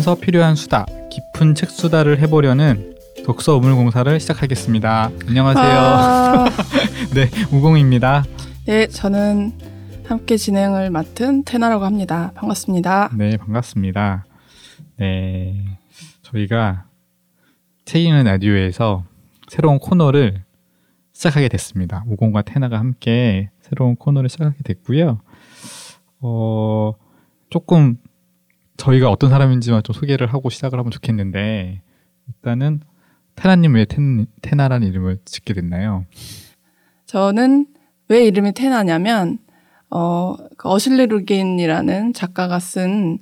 살면서 필요한 수다, 깊은 책 수다를 해보려는 독서 우물공사를 시작하겠습니다. 안녕하세요. 아, 네, 우공입니다. 네, 저는 함께 진행을 맡은 테나라고 합니다. 반갑습니다. 네, 반갑습니다. 네, 저희가 책 읽는 라디오에서 새로운 코너를 시작하게 됐습니다. 우공과 테나가 함께 새로운 코너를 시작하게 됐고요. 어, 조금 저희가 어떤 사람인지만 좀 소개를 하고 시작을 하면 좋겠는데 일단은 테나님 왜 텐, 테나라는 이름을 짓게 됐나요? 저는 왜 이름이 테나냐면 어, 그 어실리 루긴이라는 작가가 쓴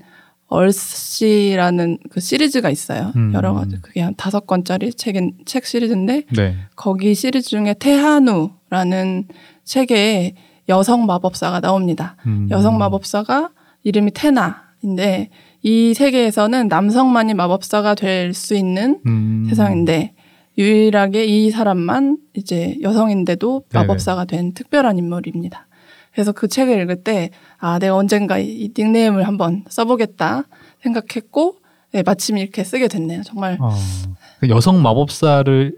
얼씨라는 그 시리즈가 있어요. 음. 여러 가지 그게 한 다섯 권짜리 책인 책 시리즈인데 네. 거기 시리즈 중에 테하누라는 책에 여성 마법사가 나옵니다. 음. 여성 마법사가 이름이 테나인데 이 세계에서는 남성만이 마법사가 될 수 있는 음. 세상인데 유일하게 이 사람만 이제 여성인데도 네네. 마법사가 된 특별한 인물입니다. 그래서 그 책을 읽을 때 아 내가 언젠가 이 닉네임을 한번 써보겠다 생각했고 네, 마침 이렇게 쓰게 됐네요. 정말 어, 그 여성 마법사를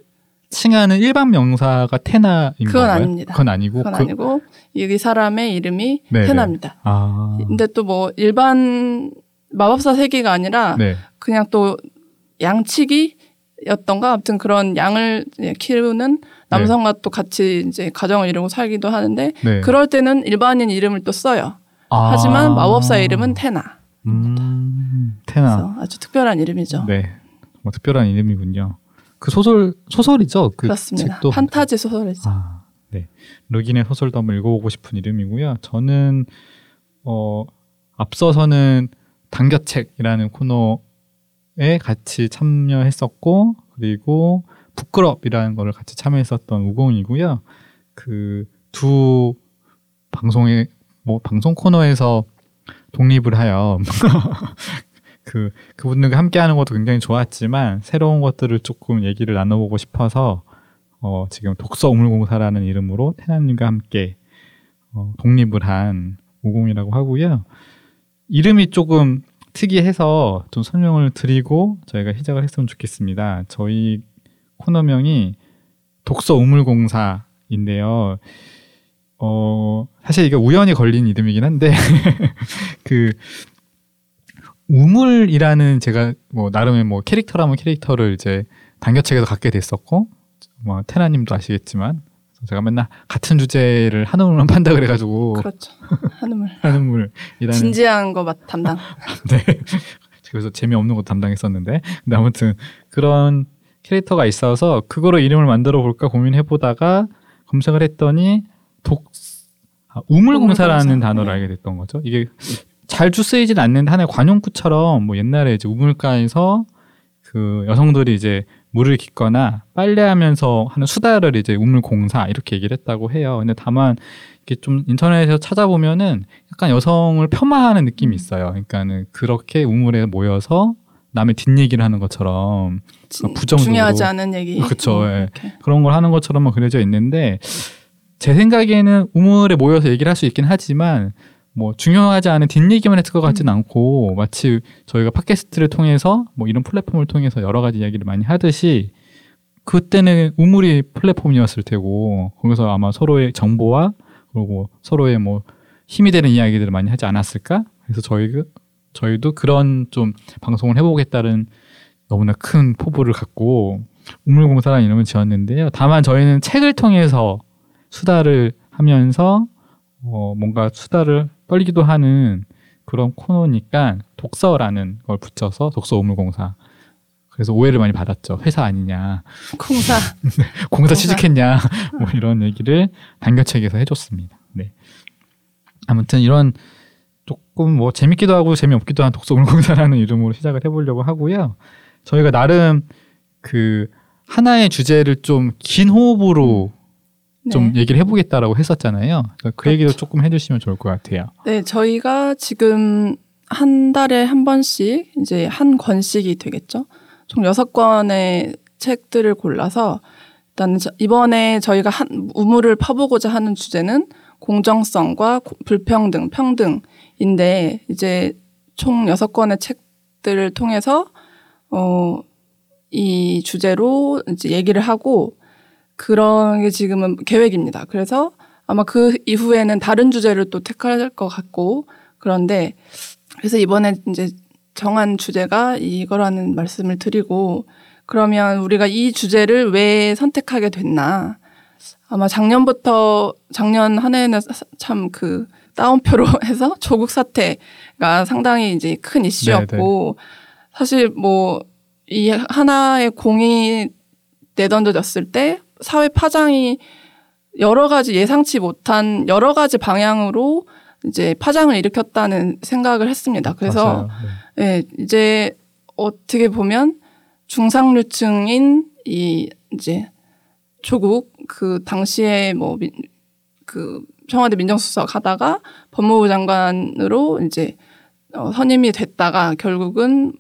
칭하는 일반 명사가 테나인 그건 건가요? 아닙니다. 그건 아니고 그건 그- 아니고 이 사람의 이름이 네네. 테나입니다. 아. 근데 또 뭐 일반 마법사 세계가 아니라 네. 그냥 또 양치기 였던가 아무튼 그런 양을 키우는 남성과 또 같이 이제 가정을 이루고 살기도 하는데 네. 그럴 때는 일반인 이름을 또 써요. 아. 하지만 마법사 이름은 테나. 음, 테나. 아주 특별한 이름이죠. 네. 뭐 특별한 이름이군요. 그 소설 소설이죠. 그 그렇습니다. 책도 판타지 소설이죠. 아, 네. 르긴의 소설도 한번 읽어보고 싶은 이름이고요. 저는 어 앞서서는 단겨책이라는 코너에 같이 참여했었고 그리고 부끄럽이라는 거를 같이 참여했었던 우공이고요. 그 두 방송에 뭐 방송 코너에서 독립을 하여 그 그분들과 함께하는 것도 굉장히 좋았지만 새로운 것들을 조금 얘기를 나눠보고 싶어서 어, 지금 독서 우물공사라는 이름으로 태나님과 함께 어, 독립을 한 우공이라고 하고요. 이름이 조금 특이해서 좀 설명을 드리고 저희가 시작을 했으면 좋겠습니다. 저희 코너명이 독서 우물공사인데요. 어, 사실 이게 우연히 걸린 이름이긴 한데 그 우물이라는 제가 뭐 나름의 뭐 캐릭터라면 캐릭터를 이제 단겨책에서 갖게 됐었고 뭐 테나님도 아시겠지만 제가 맨날 같은 주제를 한우물만 판다 그래가지고 그렇죠. 한우물. 한우물이라는 진지한 거 맛 담당. 네 그래서 재미없는 거 담당했었는데 근데 아무튼 그런 캐릭터가 있어서 그거로 이름을 만들어 볼까 고민해 보다가 검색을 했더니 독 아, 우물공사라는 우물공사. 단어를 네. 알게 됐던 거죠. 이게 잘주 쓰이진 않는데 하나의 관용구처럼 뭐 옛날에 이제 우물가에서 그 여성들이 이제 물을 깃거나 빨래하면서 하는 수다를 이제 우물 공사 이렇게 얘기를 했다고 해요. 근데 다만 이게 좀 인터넷에서 찾아보면은 약간 여성을 폄하하는 느낌이 있어요. 그러니까는 그렇게 우물에 모여서 남의 뒷얘기를 하는 것처럼 진- 부정적으로. 중요하지 않은 얘기. 그쵸, 음, 예. 이렇게. 그런 걸 하는 것처럼만 그려져 있는데 제 생각에는 우물에 모여서 얘기를 할 수 있긴 하지만 뭐 중요하지 않은 뒷얘기만 했을 것 같진 않고 마치 저희가 팟캐스트를 통해서 뭐 이런 플랫폼을 통해서 여러 가지 이야기를 많이 하듯이 그때는 우물이 플랫폼이었을 테고 거기서 아마 서로의 정보와 그리고 서로의 뭐 힘이 되는 이야기들을 많이 하지 않았을까? 그래서 저희 저희도 그런 좀 방송을 해보겠다는 너무나 큰 포부를 갖고 우물공사라는 이름을 지었는데요. 다만 저희는 책을 통해서 수다를 하면서 어, 뭔가 수다를 떨기도 하는 그런 코너니까 독서라는 걸 붙여서 독서 우물공사. 그래서 오해를 많이 받았죠. 회사 아니냐, 공사. 공사 공사. 취직했냐, 뭐 이런 얘기를 단결책에서 해줬습니다. 네. 아무튼 이런 조금 뭐 재밌기도 하고 재미없기도 한 독서 우물공사라는 이름으로 시작을 해보려고 하고요. 저희가 나름 그 하나의 주제를 좀 긴 호흡으로 좀 네. 얘기를 해보겠다라고 했었잖아요. 그러니까 그 얘기도 그렇죠. 조금 해주시면 좋을 것 같아요. 네, 저희가 지금 한 달에 한 번씩 이제 한 권씩이 되겠죠. 총 여섯 권의 책들을 골라서 일단 이번에 저희가 한 우물을 파보고자 하는 주제는 공정성과 고- 불평등, 평등인데 이제 총 여섯 권의 책들을 통해서 어, 이 주제로 이제 얘기를 하고 그런 게 지금은 계획입니다. 그래서 아마 그 이후에는 다른 주제를 또 택할 것 같고 그런데 그래서 이번에 이제 정한 주제가 이거라는 말씀을 드리고 그러면 우리가 이 주제를 왜 선택하게 됐나 아마 작년부터 작년 한 해에는 참 그 다운표로 해서 조국 사태가 상당히 이제 큰 이슈였고 네네. 사실 뭐 이 하나의 공이 내던져졌을 때 사회 파장이 여러 가지 예상치 못한 여러 가지 방향으로 이제 파장을 일으켰다는 생각을 했습니다. 그래서 네. 네, 이제 어떻게 보면 중상류층인 이 이제 조국 그 당시에 뭐그 청와대 민정수석 하다가 법무부 장관으로 이제 어, 선임이 됐다가 결국은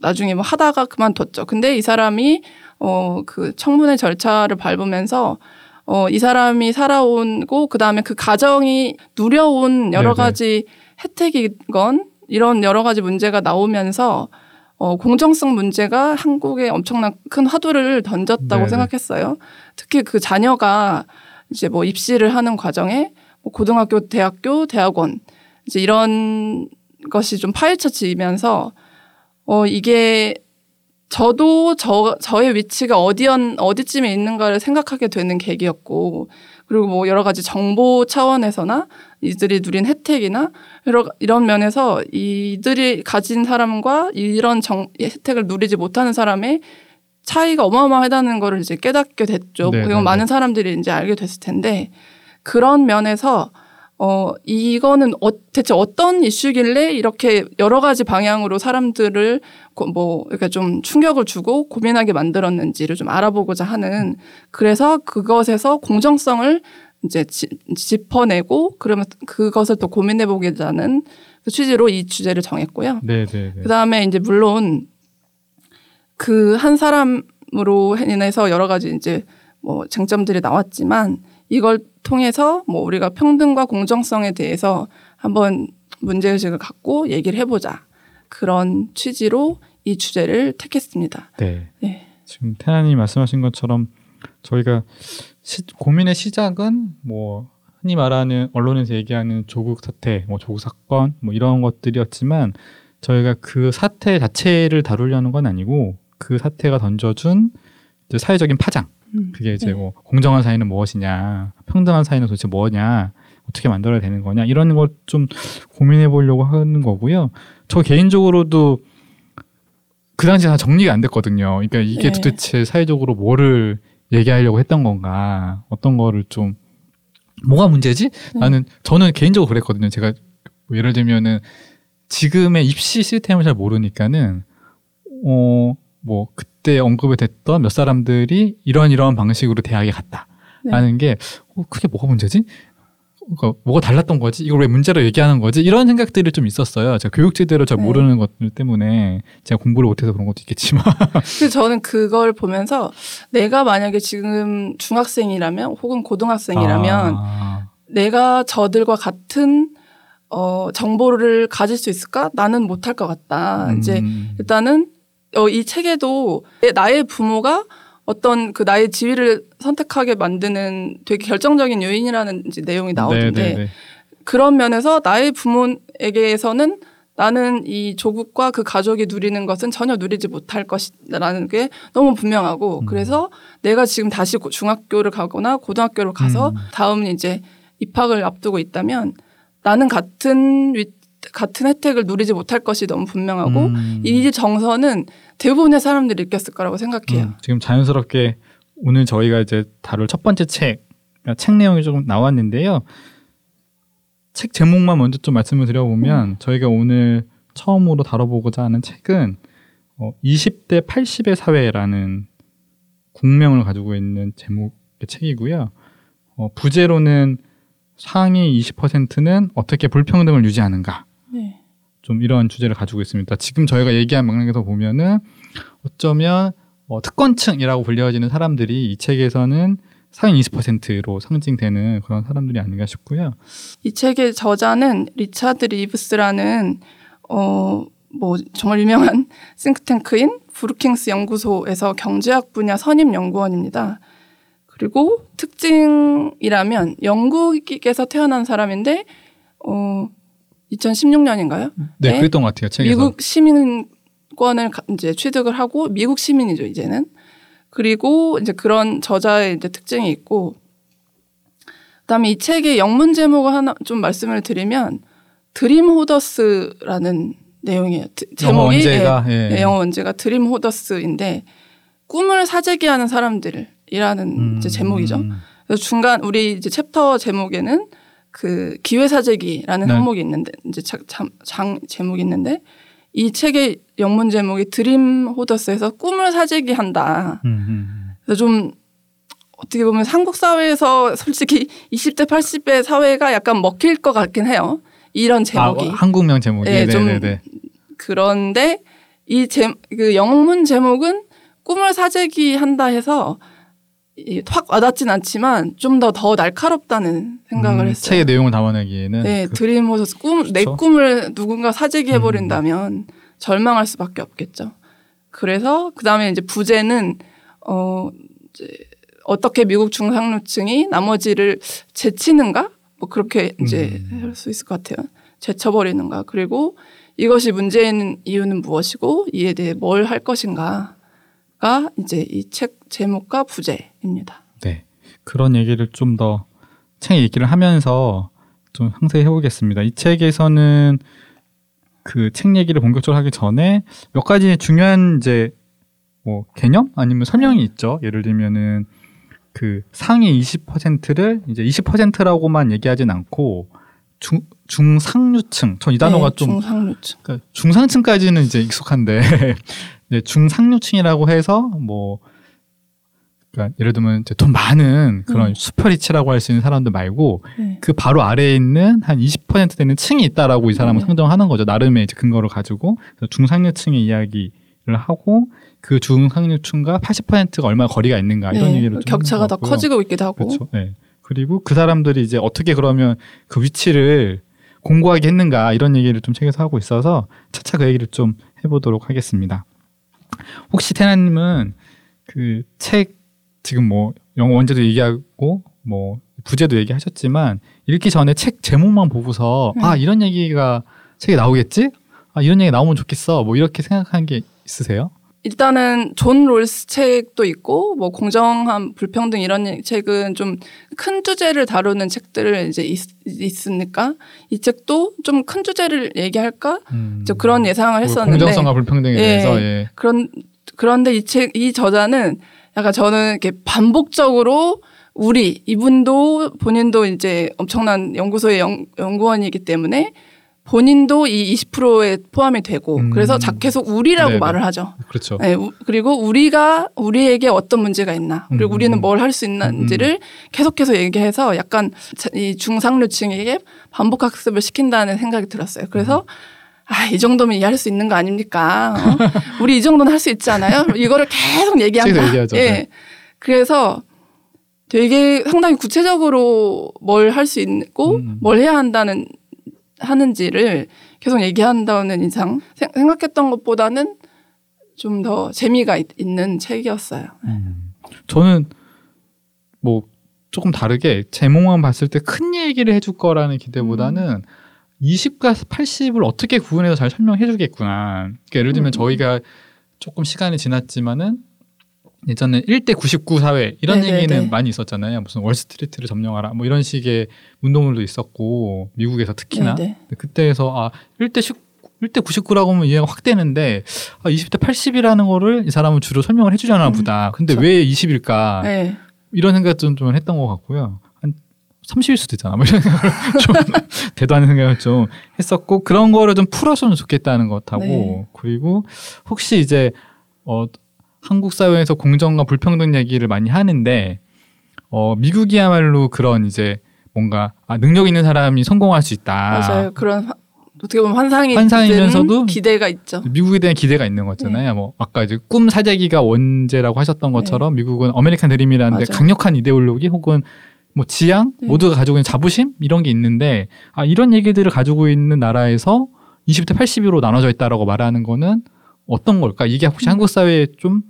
나중에 뭐 하다가 그만뒀죠. 근데 이 사람이 어 그 청문회 절차를 밟으면서 어 이 사람이 살아온고 그다음에 그 가정이 누려온 여러 네네. 가지 혜택이건 이런 여러 가지 문제가 나오면서 어, 공정성 문제가 한국에 엄청난 큰 화두를 던졌다고 네네. 생각했어요. 특히 그 자녀가 이제 뭐 입시를 하는 과정에 뭐 고등학교, 대학교, 대학원 이제 이런 것이 좀 파헤쳐지면서 어, 이게 저도 저, 저의 위치가 어디연, 어디쯤에 있는가를 생각하게 되는 계기였고, 그리고 뭐 여러 가지 정보 차원에서나 이들이 누린 혜택이나 이런 면에서 이들이 가진 사람과 이런 정, 혜택을 누리지 못하는 사람의 차이가 어마어마하다는 거를 이제 깨닫게 됐죠. 네, 그리고 네, 많은 네. 사람들이 이제 알게 됐을 텐데 그런 면에서 어, 이거는 어, 대체 어떤 이슈길래 이렇게 여러 가지 방향으로 사람들을 뭐, 이렇게 좀 충격을 주고 고민하게 만들었는지를 좀 알아보고자 하는 그래서 그것에서 공정성을 이제 지, 짚어내고 그러면 그것을 또 고민해보겠다는 그 취지로 이 주제를 정했고요. 네, 네, 네. 그 다음에 이제 물론 그 한 사람으로 인해서 여러 가지 이제 뭐 쟁점들이 나왔지만 이걸 통해서 뭐 우리가 평등과 공정성에 대해서 한번 문제의식을 갖고 얘기를 해보자. 그런 취지로 이 주제를 택했습니다. 네. 네. 지금 태나님 말씀하신 것처럼 저희가 시, 고민의 시작은 뭐 흔히 말하는 언론에서 얘기하는 조국 사태, 뭐 조국 사건, 뭐 이런 것들이었지만 저희가 그 사태 자체를 다루려는 건 아니고 그 사태가 던져준 사회적인 파장, 음. 그게 이제 네. 뭐 공정한 사회는 무엇이냐, 평등한 사회는 도대체 뭐냐, 어떻게 만들어야 되는 거냐 이런 걸 좀 고민해 보려고 하는 거고요. 저 개인적으로도 그 당시에 다 정리가 안 됐거든요. 그러니까 이게 네. 도대체 사회적으로 뭐를 얘기하려고 했던 건가, 어떤 거를 좀 뭐가 문제지? 네. 나는 저는 개인적으로 그랬거든요. 제가 뭐 예를 들면은 지금의 입시 시스템을 잘 모르니까는 어뭐 그 때 언급이 됐던 몇 사람들이 이런 이런 방식으로 대학에 갔다라는 네. 게 어, 그게 뭐가 문제지? 그러니까 뭐가 달랐던 거지? 이걸 왜 문제로 얘기하는 거지? 이런 생각들이 좀 있었어요. 제가 교육 제대로 잘 네. 모르는 것들 때문에 제가 공부를 못해서 그런 것도 있겠지만. 저는 그걸 보면서 내가 만약에 지금 중학생이라면 혹은 고등학생이라면 아. 내가 저들과 같은 어, 정보를 가질 수 있을까? 나는 못할 것 같다. 음. 이제 일단은 어, 이 책에도 나의 부모가 어떤 그 나의 지위를 선택하게 만드는 되게 결정적인 요인이라는 내용이 나오는데 네네네. 네, 네. 그런 면에서 나의 부모에게서는 나는 이 조국과 그 가족이 누리는 것은 전혀 누리지 못할 것이라는 게 너무 분명하고 음. 그래서 내가 지금 다시 중학교를 가거나 고등학교를 가서 음. 다음 이제 입학을 앞두고 있다면 나는 같은 위, 같은 혜택을 누리지 못할 것이 너무 분명하고 음. 이 정서는 대부분의 사람들이 느꼈을 거라고 생각해요. 음, 지금 자연스럽게 오늘 저희가 이제 다룰 첫 번째 책, 그러니까 책 내용이 조금 나왔는데요. 책 제목만 먼저 좀 말씀을 드려보면 음. 저희가 오늘 처음으로 다뤄보고자 하는 책은 어, 20대 80의 사회라는 국명을 가지고 있는 제목의 책이고요. 어, 부제로는 상위 20%는 어떻게 불평등을 유지하는가. 네. 좀 이런 주제를 가지고 있습니다. 지금 저희가 얘기한 맥락에서 보면은 어쩌면 어, 특권층이라고 불려지는 사람들이 이 책에서는 상위 20%로 상징되는 그런 사람들이 아닌가 싶고요. 이 책의 저자는 리차드 리브스라는 어 뭐 정말 유명한 싱크탱크인 브루킹스 연구소에서 경제학 분야 선임 연구원입니다. 그리고 특징이라면 영국에서 태어난 사람인데 어 2016년인가요? 네, 네. 그랬던 것 같아요. 책에서. 미국 시민권을 가- 이제 취득을 하고 미국 시민이죠 이제는 그리고 이제 그런 저자의 이제 특징이 있고 그다음에 이 책의 영문 제목을 하나 좀 말씀을 드리면 Dream Hoarders라는 내용이에요. 드- 영어 제목이 원제가 예, 예. 예, 영어 원제가 Dream Hoarders인데 꿈을 사재기하는 사람들이라는 음. 제목이죠. 그래서 중간 우리 이제 챕터 제목에는 그 기회사재기라는 네. 항목이 있는데 이제 장, 장, 장 제목이 있는데 이 책의 영문 제목이 드림 호더스에서 꿈을 사재기한다. 음, 음. 그래서 좀 어떻게 보면 한국 사회에서 솔직히 20대 80대 사회가 약간 먹힐 것 같긴 해요. 이런 제목이. 아, 한국명 제목이. 네, 네, 좀 네, 네. 그런데 이제그 영문 제목은 꿈을 사재기 한다 해서 이- 확 와닿진 않지만 좀더더 날카롭다는 생각을 음, 했어요. 책의 내용을 담아내기에는 네, 그- 드림호스 꿈, 내. 음. 꿈을 누군가 사재기해 버린다면 절망할 수밖에 없겠죠. 그래서 그 다음에 이제 부제는 어 이제 어떻게 미국 중상류층이 나머지를 제치는가 뭐 그렇게 이제 음. 할수 있을 것 같아요. 제쳐버리는가 그리고 이것이 문제인 이유는 무엇이고 이에 대해 뭘 할 것인가 가 이제 이 책 제목과 부제입니다. 네. 그런 얘기를 좀 더 책 얘기를 하면서 좀 상세히 해보겠습니다. 이 책에서는 그 책 얘기를 본격적으로 하기 전에 몇 가지 중요한 이제 뭐 개념 아니면 설명이 있죠. 예를 들면은 그 상위 20%를 이제 20%라고만 얘기하진 않고 중 중상류층. 전 이 단어가 네, 좀 중상류층. 그러니까 중상층까지는 이제 익숙한데 이제 중상류층이라고 해서 뭐 그러니까 예를 들면 이제 돈 많은 그런 음. 슈퍼리치라고 할 수 있는 사람들 말고 네. 그 바로 아래에 있는 한 20% 되는 층이 있다라고 이 사람은 네. 상정하는 거죠. 나름의 이제 근거를 가지고 중상류층의 이야기를 하고 그 중상류층과 80%가 얼마나 거리가 있는가 이런 네, 얘기를 좀 격차가 더. 커지고 있기도 하고. 그렇죠. 네. 그리고 그 사람들이 이제 어떻게 그러면 그 위치를 공고하게 했는가 이런 얘기를 좀 책에서 하고 있어서 차차 그 얘기를 좀 해보도록 하겠습니다. 혹시 테나님은 그 책 지금 뭐 영어 원제도 얘기하고 뭐 부제도 얘기하셨지만 읽기 전에 책 제목만 보고서 음. 아 이런 얘기가 책에 나오겠지? 아 이런 얘기 나오면 좋겠어. 뭐 이렇게 생각한 게 있으세요? 일단은 존 롤스 책도 있고 뭐 공정함 불평등 이런 책은 좀 큰 주제를 다루는 책들을 이제 있, 있으니까 이 책도 좀 큰 주제를 얘기할까 음. 저 그런 예상을 했었는데 공정성과 불평등에 예. 대해서 예. 그런 그런데 이 책 이 저자는 약간 저는 이렇게 반복적으로 우리 이분도 본인도 이제 엄청난 연구소의 연, 연구원이기 때문에 본인도 이 20%에 포함이 되고 음. 그래서 자 계속 우리라고 네네. 말을 하죠. 그렇죠. 네, 우- 그리고 우리가 우리에게 어떤 문제가 있나 그리고 음, 우리는 음. 뭘할 수 있는지를 계속해서 얘기해서 약간 자- 이 중상류층에게 반복 학습을 시킨다는 생각이 들었어요. 그래서 아, 이 정도면 이해할 수 있는 거 아닙니까? 어? 우리 이 정도는 할 수 있지 않아요? 이거를 계속 얘기한다. 계속 얘기하죠. 예. 네. 그래서 되게 상당히 구체적으로 뭘 할 수 있고 음. 뭘 해야 한다는 하는지를 계속 얘기한다는 이상 생- 생각했던 것보다는 좀 더 재미가 있, 는 책이었어요. 음. 저는 뭐 조금 다르게 제목만 봤을 때 큰 얘기를 해줄 거라는 기대보다는 20과 80을 어떻게 구분해서 잘 설명해 주겠구나. 그러니까 예를 들면 음. 저희가 조금 시간이 지났지만은 예전에 1대 99 사회 이런 네네네. 얘기는 많이 있었잖아요. 무슨 월스트리트를 점령하라 뭐 이런 식의 운동들도 있었고 미국에서 특히나 네, 네. 그때에서 아 1대 10 1대 99라고 하면 이해가 확 되는데 아, 20대 80이라는 거를 이 사람은 주로 설명을 해주려나 음, 보다. 근데 그쵸. 왜 20일까? 네. 이런 생각 좀, 좀 했던 것 같고요. 한 30일 수도 있잖아. 뭐 이런 생각을 좀 대도 않은 생각을 좀 했었고 그런 거를 좀 풀었으면 좋겠다는 것하고 네. 그리고 혹시 이제 어 한국 사회에서 공정과 불평등 얘기를 많이 하는데 어 미국이야말로 그런 이제 뭔가 아, 능력 있는 사람이 성공할 수 있다. 맞아요. 그런 화- 어떻게 보면 환상이 환상이면서도 든 기대가 있죠. 미국에 대한 기대가 있는 네. 거잖아요. 뭐 아까 이제 꿈 사재기가 원제라고 하셨던 것처럼 미국은 아메리칸 드림이라는데 맞아요. 강력한 이데올로기 혹은 뭐 지향 네. 모두가 가지고 있는 자부심 이런 게 있는데 아 이런 얘기들을 가지고 있는 나라에서 20대 80으로 나눠져 있다라고 말하는 거는 어떤 걸까? 이게 혹시 음. 한국 사회에 좀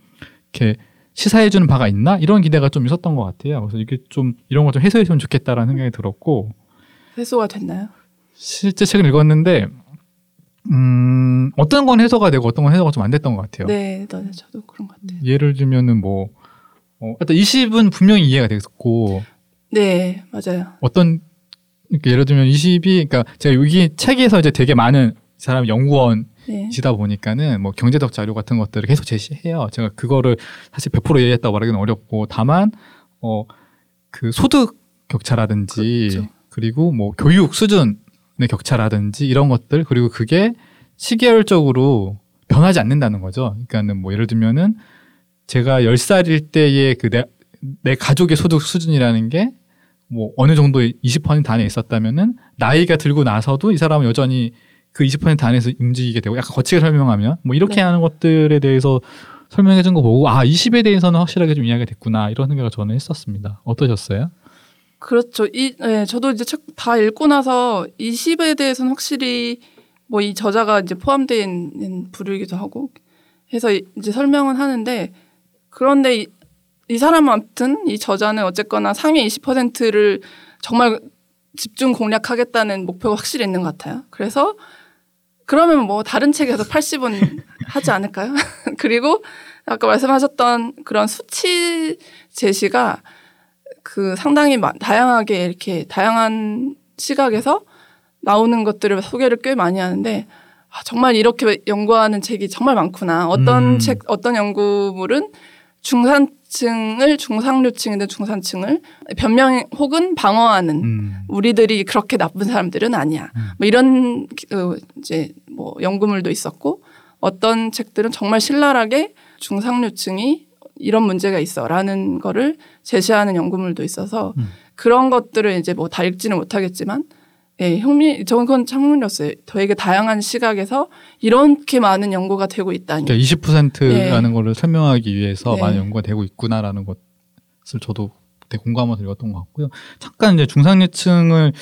이렇게 시사해 주는 바가 있나? 이런 기대가 좀 있었던 것 같아요. 그래서 이게 좀 이런 거좀 해소했으면 좋겠다라는 생각이 들었고 해소가 됐나요? 실제 책을 읽었는데 음, 어떤 건 해소가 되고 어떤 건 해소가 좀 안 됐던 것 같아요. 네, 네, 저도 그런 것 같아요. 예를 들면은 뭐 어, 일단 20은 분명히 이해가 됐고 네, 맞아요. 어떤 그러니까 예를 들면 20이 그러니까 제가 여기 책에서 이제 되게 많은 이 사람 연구원 네. 보니까는 뭐 경제적 자료 같은 것들을 계속 제시해요. 제가 그거를 사실 100% 이해했다고 말하기는 어렵고 다만 어 그 소득 격차라든지 그렇죠. 그리고 뭐 교육 수준의 격차라든지 이런 것들 그리고 그게 시계열적으로 변하지 않는다는 거죠. 그러니까는 뭐 예를 들면은 제가 10살일 때의 그내 내 가족의 소득 수준이라는 게 뭐 어느 정도 20% 안에 있었다면은 나이가 들고 나서도 이 사람은 여전히 그 20% 안에서 움직이게 되고 약간 거치게 설명하면 뭐 이렇게 네. 하는 것들에 대해서 설명해 준 거 보고 아 20에 대해서는 확실하게 좀 이해가 됐구나 이런 생각을 저는 했었습니다. 어떠셨어요? 그렇죠. 이, 네, 저도 이제 책 다 읽고 나서 20에 대해서는 확실히 뭐 이 저자가 이제 있는 부류이기도 하고 해서 이- 이제 설명은 하는데 그런데 이, 이 사람은 아무튼 이 저자는 어쨌거나 상위 20%를 정말 집중 공략하겠다는 목표가 확실히 있는 것 같아요. 그래서 그러면 뭐 다른 책에서 80은 하지 않을까요? 그리고 아까 말씀하셨던 그런 수치 제시가 그 상당히 마- 다양하게 이렇게 다양한 시각에서 나오는 것들을 소개를 꽤 많이 하는데 아, 정말 이렇게 연구하는 책이 정말 많구나. 어떤 음. 책, 어떤 연구물은 중산 층을 중상류층이든 중산층을 변명 혹은 방어하는 음. 우리들이 그렇게 나쁜 사람들은 아니야. 음. 뭐 이런 어, 이제 뭐 연구물도 있었고 어떤 책들은 정말 신랄하게 중상류층이 이런 문제가 있어라는 거를 제시하는 연구물도 있어서 음. 그런 것들을 이제 뭐 다 읽지는 못하겠지만 예, 흥미 저는 그건 참 흥미로웠어요. 되게 다양한 시각에서 이렇게 많은 연구가 되고 있다니. 그러니까 20%라는 네. 거를 설명하기 위해서 네. 많은 연구가 되고 있구나라는 것을 저도 되게 공감하면서 읽었던 것 같고요. 잠깐 이제 중상류층을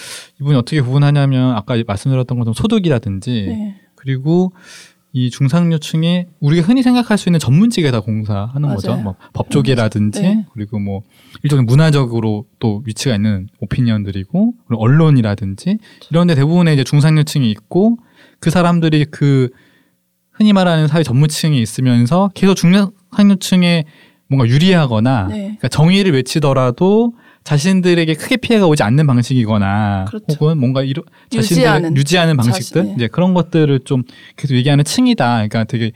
이분이 어떻게 구분하냐면 아까 말씀드렸던 것처럼 소득이라든지 네. 그리고 이 중상류층이 우리가 흔히 생각할 수 있는 전문직에 다 공사하는 거죠. 맞아요. 뭐 법조계라든지 네. 그리고 뭐 일종의 문화적으로 또 위치가 있는 오피니언들이고 그리고 언론이라든지 이런데 대부분의 이제 중상류층이 있고 그 사람들이 그 흔히 말하는 사회 전무층이 있으면서 계속 중상류층에 뭔가 유리하거나 네. 그러니까 정의를 외치더라도 자신들에게 크게 피해가 오지 않는 방식이거나 그렇죠. 혹은 뭔가 이런 자신들 유지하는. 유지하는 방식들 자신, 네. 이제 그런 것들을 좀 계속 얘기하는 층이다. 그러니까 되게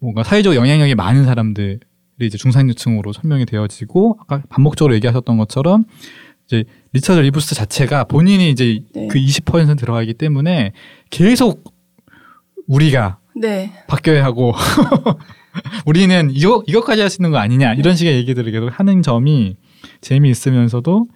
뭔가 사회적 영향력이 많은 사람들이 이제 중상류층으로 설명이 되어지고 아까 반복적으로 얘기하셨던 것처럼 이제 리처드 리브스 자체가 본인이 이제 네. 그20% 들어가기 때문에 계속 우리가 네. 바뀌어야 하고 우리는 이거 이것까지 할 수 있는 거 아니냐 이런 식의 얘기들을 계속 하는 점이 재미있으면서도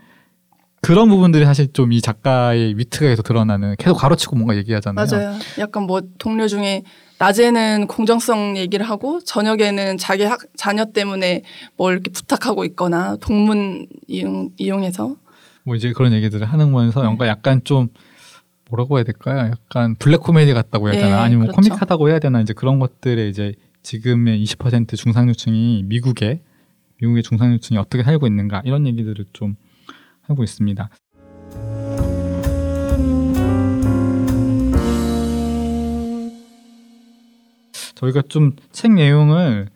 그런 부분들이 사실 좀 이 작가의 위트가 계속 드러나는 계속 가로치고 뭔가 얘기하잖아요. 맞아요. 약간 뭐 동료 중에 낮에는 공정성 얘기를 하고 저녁에는 자기 학, 자녀 때문에 뭘 이렇게 부탁하고 있거나 동문 이용, 이용해서 뭐 이제 그런 얘기들을 하는 네. 거면서 뭔가 약간 좀 뭐라고 해야 될까요? 약간 블랙 코미디 같다고 해야 되나? 네, 아니면 그렇죠. 코믹하다고 해야 되나? 이제 그런 것들에 이제 지금의 20% 중상류층이 미국의 미국의 중상류층이 어떻게 살고 있는가 이런 얘기들을 좀 하고 있습니다. 저희가 좀 책 내용을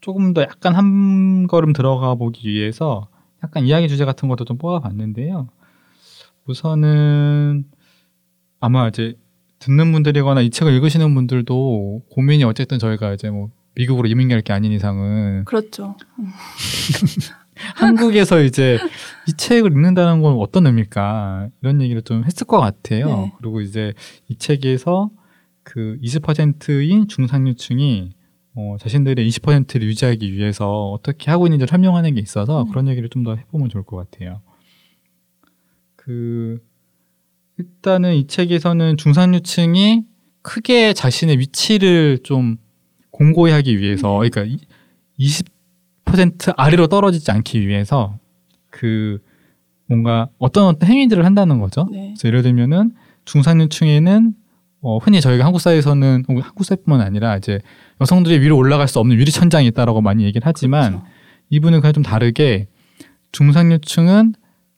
조금 더 약간 한 걸음 들어가 보기 위해서 약간 이야기 주제 같은 것도 좀 뽑아봤는데요. 우선은 아마 이제 듣는 분들이거나 이 책을 읽으시는 분들도 고민이 어쨌든 저희가 이제 뭐 미국으로 이민 갈 게 아닌 이상은 그렇죠. 한국에서 이제 이 책을 읽는다는 건 어떤 의미일까 이런 얘기를 좀 했을 것 같아요. 네. 그리고 이제 이 책에서 그 20%인 중상류층이 어, 자신들의 20%를 유지하기 위해서 어떻게 하고 있는지 를 설명하는 게 있어서 음. 그런 얘기를 좀 더 해보면 좋을 것 같아요. 그 일단은 이 책에서는 중상류층이 크게 자신의 위치를 좀 공고히 하기 위해서 그러니까 20% 아래로 떨어지지 않기 위해서 그 뭔가 어떤 어떤 행위들을 한다는 거죠. 네. 그래서 예를 들면은 중상류층에는 어, 흔히 저희가 한국 사회에서는 한국 사회뿐만 아니라 이제 여성들이 위로 올라갈 수 없는 유리 천장이 있다라고 많이 얘기를 하지만 그렇죠. 이분은 그냥 좀 다르게 중상류층은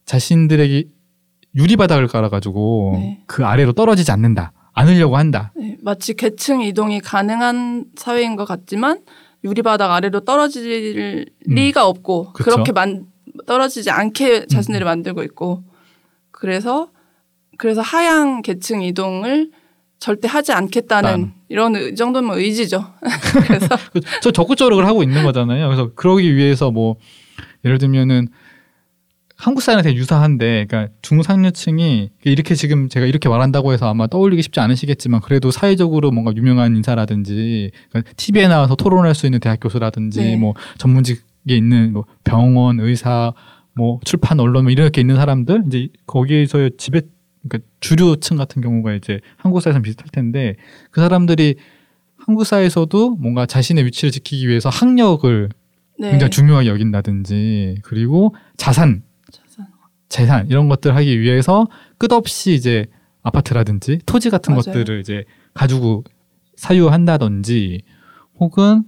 자신들에게 유리 바닥을 깔아가지고 네. 그 아래로 떨어지지 않는다, 않으려고 한다. 네, 마치 계층 이동이 가능한 사회인 것 같지만 유리바닥 아래로 떨어질 음. 리가 없고 그쵸. 그렇게 만, 떨어지지 않게 자신들이 만들고 있고 그래서 그래서 하향 계층 이동을 절대 하지 않겠다는 난. 이런 의- 이 정도면 의지죠. 그래서 저 적극적으로 하고 있는 거잖아요. 그래서 그러기 위해서 뭐 예를 들면은 한국 사회랑 되게 유사한데, 그러니까 중상류층이 이렇게 지금 제가 이렇게 말한다고 해서 아마 떠올리기 쉽지 않으시겠지만 그래도 사회적으로 뭔가 유명한 인사라든지 그러니까 TV에 나와서 토론할 수 있는 대학 교수라든지 네. 뭐 전문직에 있는 뭐 병원, 의사, 뭐 출판, 언론 뭐 이렇게 있는 사람들 이제 거기에서의 지배 그러니까 주류층 같은 경우가 이제 한국 사회에서 비슷할 텐데 그 사람들이 한국 사회에서도 뭔가 자신의 위치를 지키기 위해서 학력을 네. 굉장히 중요하게 여긴다든지 그리고 자산. 재산 이런 것들 하기 위해서 끝없이 이제 아파트라든지 토지 같은 맞아요. 것들을 이제 가지고 사유한다든지 혹은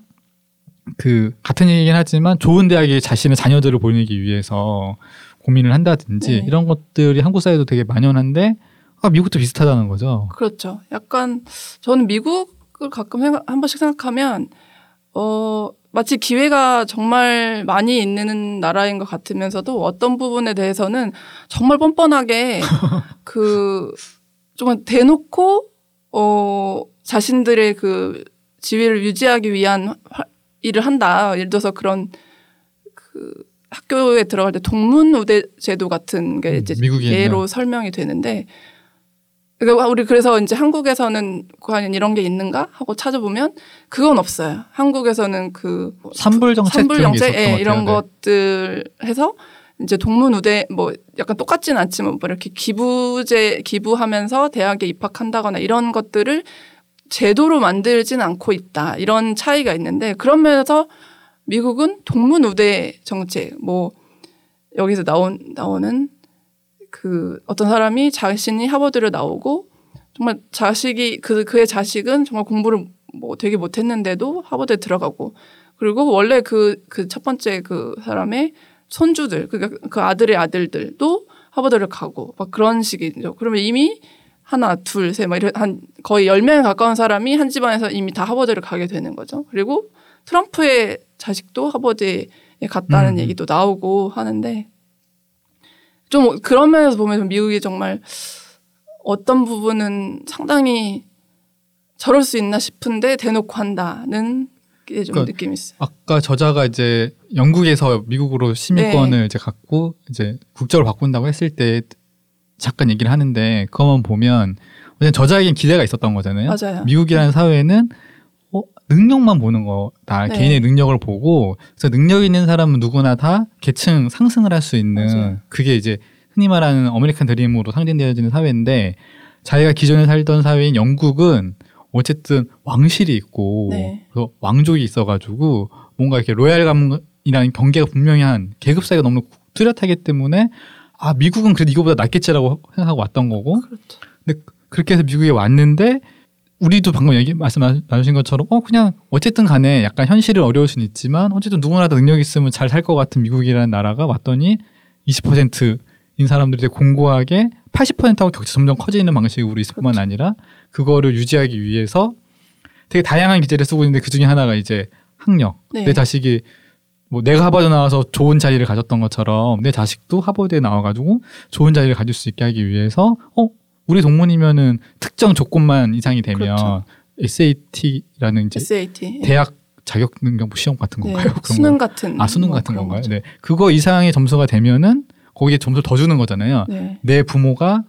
그 같은 얘기긴 하지만 좋은 대학에 자신의 자녀들을 보내기 위해서 고민을 한다든지 네. 이런 것들이 한국 사회도 되게 만연한데 아, 미국도 비슷하다는 거죠. 그렇죠. 약간 저는 미국을 가끔 한 번씩 생각하면 어 마치 기회가 정말 많이 있는 나라인 것 같으면서도 어떤 부분에 대해서는 정말 뻔뻔하게 그 좀 대놓고 어 자신들의 그 지위를 유지하기 위한 화- 일을 한다. 예를 들어서 그런 그 학교에 들어갈 때 동문 우대 제도 같은 게 음, 이제 미국에는. 예로 설명이 되는데 그러니까 우리 그래서 이제 한국에서는 과연 이런 게 있는가 하고 찾아보면 그건 없어요. 한국에서는 그 산불 정책 산불 정책 예, 것 이런. 네. 것들 해서 이제 동문 우대 뭐 약간 똑같진 않지만 뭐 이렇게 기부제 기부하면서 대학에 입학한다거나 이런 것들을 제도로 만들진 않고 있다 이런 차이가 있는데 그런 면에서 미국은 동문 우대 정책 뭐 여기서 나온 나오는 그 어떤 사람이 자신이 하버드를 나오고 정말 자식이 그 그의 자식은 정말 공부를 뭐 되게 못했는데도 하버드에 들어가고 그리고 원래 그 그 첫 번째 그 사람의 손주들 그러니까 그 아들의 아들들도 하버드를 가고 막 그런 식이죠. 그러면 이미 하나, 둘, 셋, 막 이런 한 거의 열 명에 가까운 사람이 한 집안에서 이미 다 하버드를 가게 되는 거죠. 그리고 트럼프의 자식도 하버드에 갔다는 음. 얘기도 나오고 하는데 좀 그런 면에서 보면 미국이 정말 어떤 부분은 상당히 저럴 수 있나 싶은데 대놓고 한다는 게좀 그러니까 느낌이 있어요. 아까 저자가 이제 영국에서 미국으로 시민권을 네. 이제 갖고 이제 국적을 바꾼다고 했을 때 잠깐 얘기를 하는데 그것만 보면 저자에겐 기대가 있었던 거잖아요. 맞아요. 미국이라는 사회는 어, 능력만 보는 거다. 네. 개인의 능력을 보고 그래서 능력 있는 사람은 누구나 다 계층 상승을 할 수 있는 맞아요. 그게 이제 흔히 말하는 아메리칸 드림으로 상징되어지는 사회인데 자기가 기존에 살던 사회인 영국은 어쨌든 왕실이 있고 네. 그래서 왕족이 있어가지고 뭔가 이렇게 royal family라는 경계가 분명히 한 계급 사이가 너무 뚜렷하기 때문에 아 미국은 그래도 이거보다 낫겠지라고 생각하고 왔던 거고 그렇죠. 근데 그렇게 해서 미국에 왔는데 우리도 방금 얘기 말씀 나- 나누신 것처럼 어 그냥 어쨌든 간에 약간 현실은 어려울 수는 있지만 어쨌든 누구나 다 능력 있으면 잘 살 것 같은 미국이라는 나라가 왔더니 20%인 사람들이 되게 공고하게 80%하고 격차 점점 커지는 방식으로 있을 뿐만. 아니라 그거를 유지하기 위해서 되게 다양한 기제를 쓰고 있는데 그 중에 하나가 이제 학력. 네. 내 자식이 뭐 내가 하버드 나와서 좋은 자리를 가졌던 것처럼 내 자식도 하버드에 나와가지고 좋은 자리를 가질 수 있게 하기 위해서 어 우리 동문이면은 특정 조건만 이상이 되면 그렇죠. SAT라는 이제 SAT 예. 대학 자격 능력 시험 같은 네, 건가요? 그런 수능 거. 같은 아 수능 뭐 같은 건가요? 거죠. 네 그거 이상의 점수가 되면은 거기에 점수를 더 주는 거잖아요. 네. 내 부모가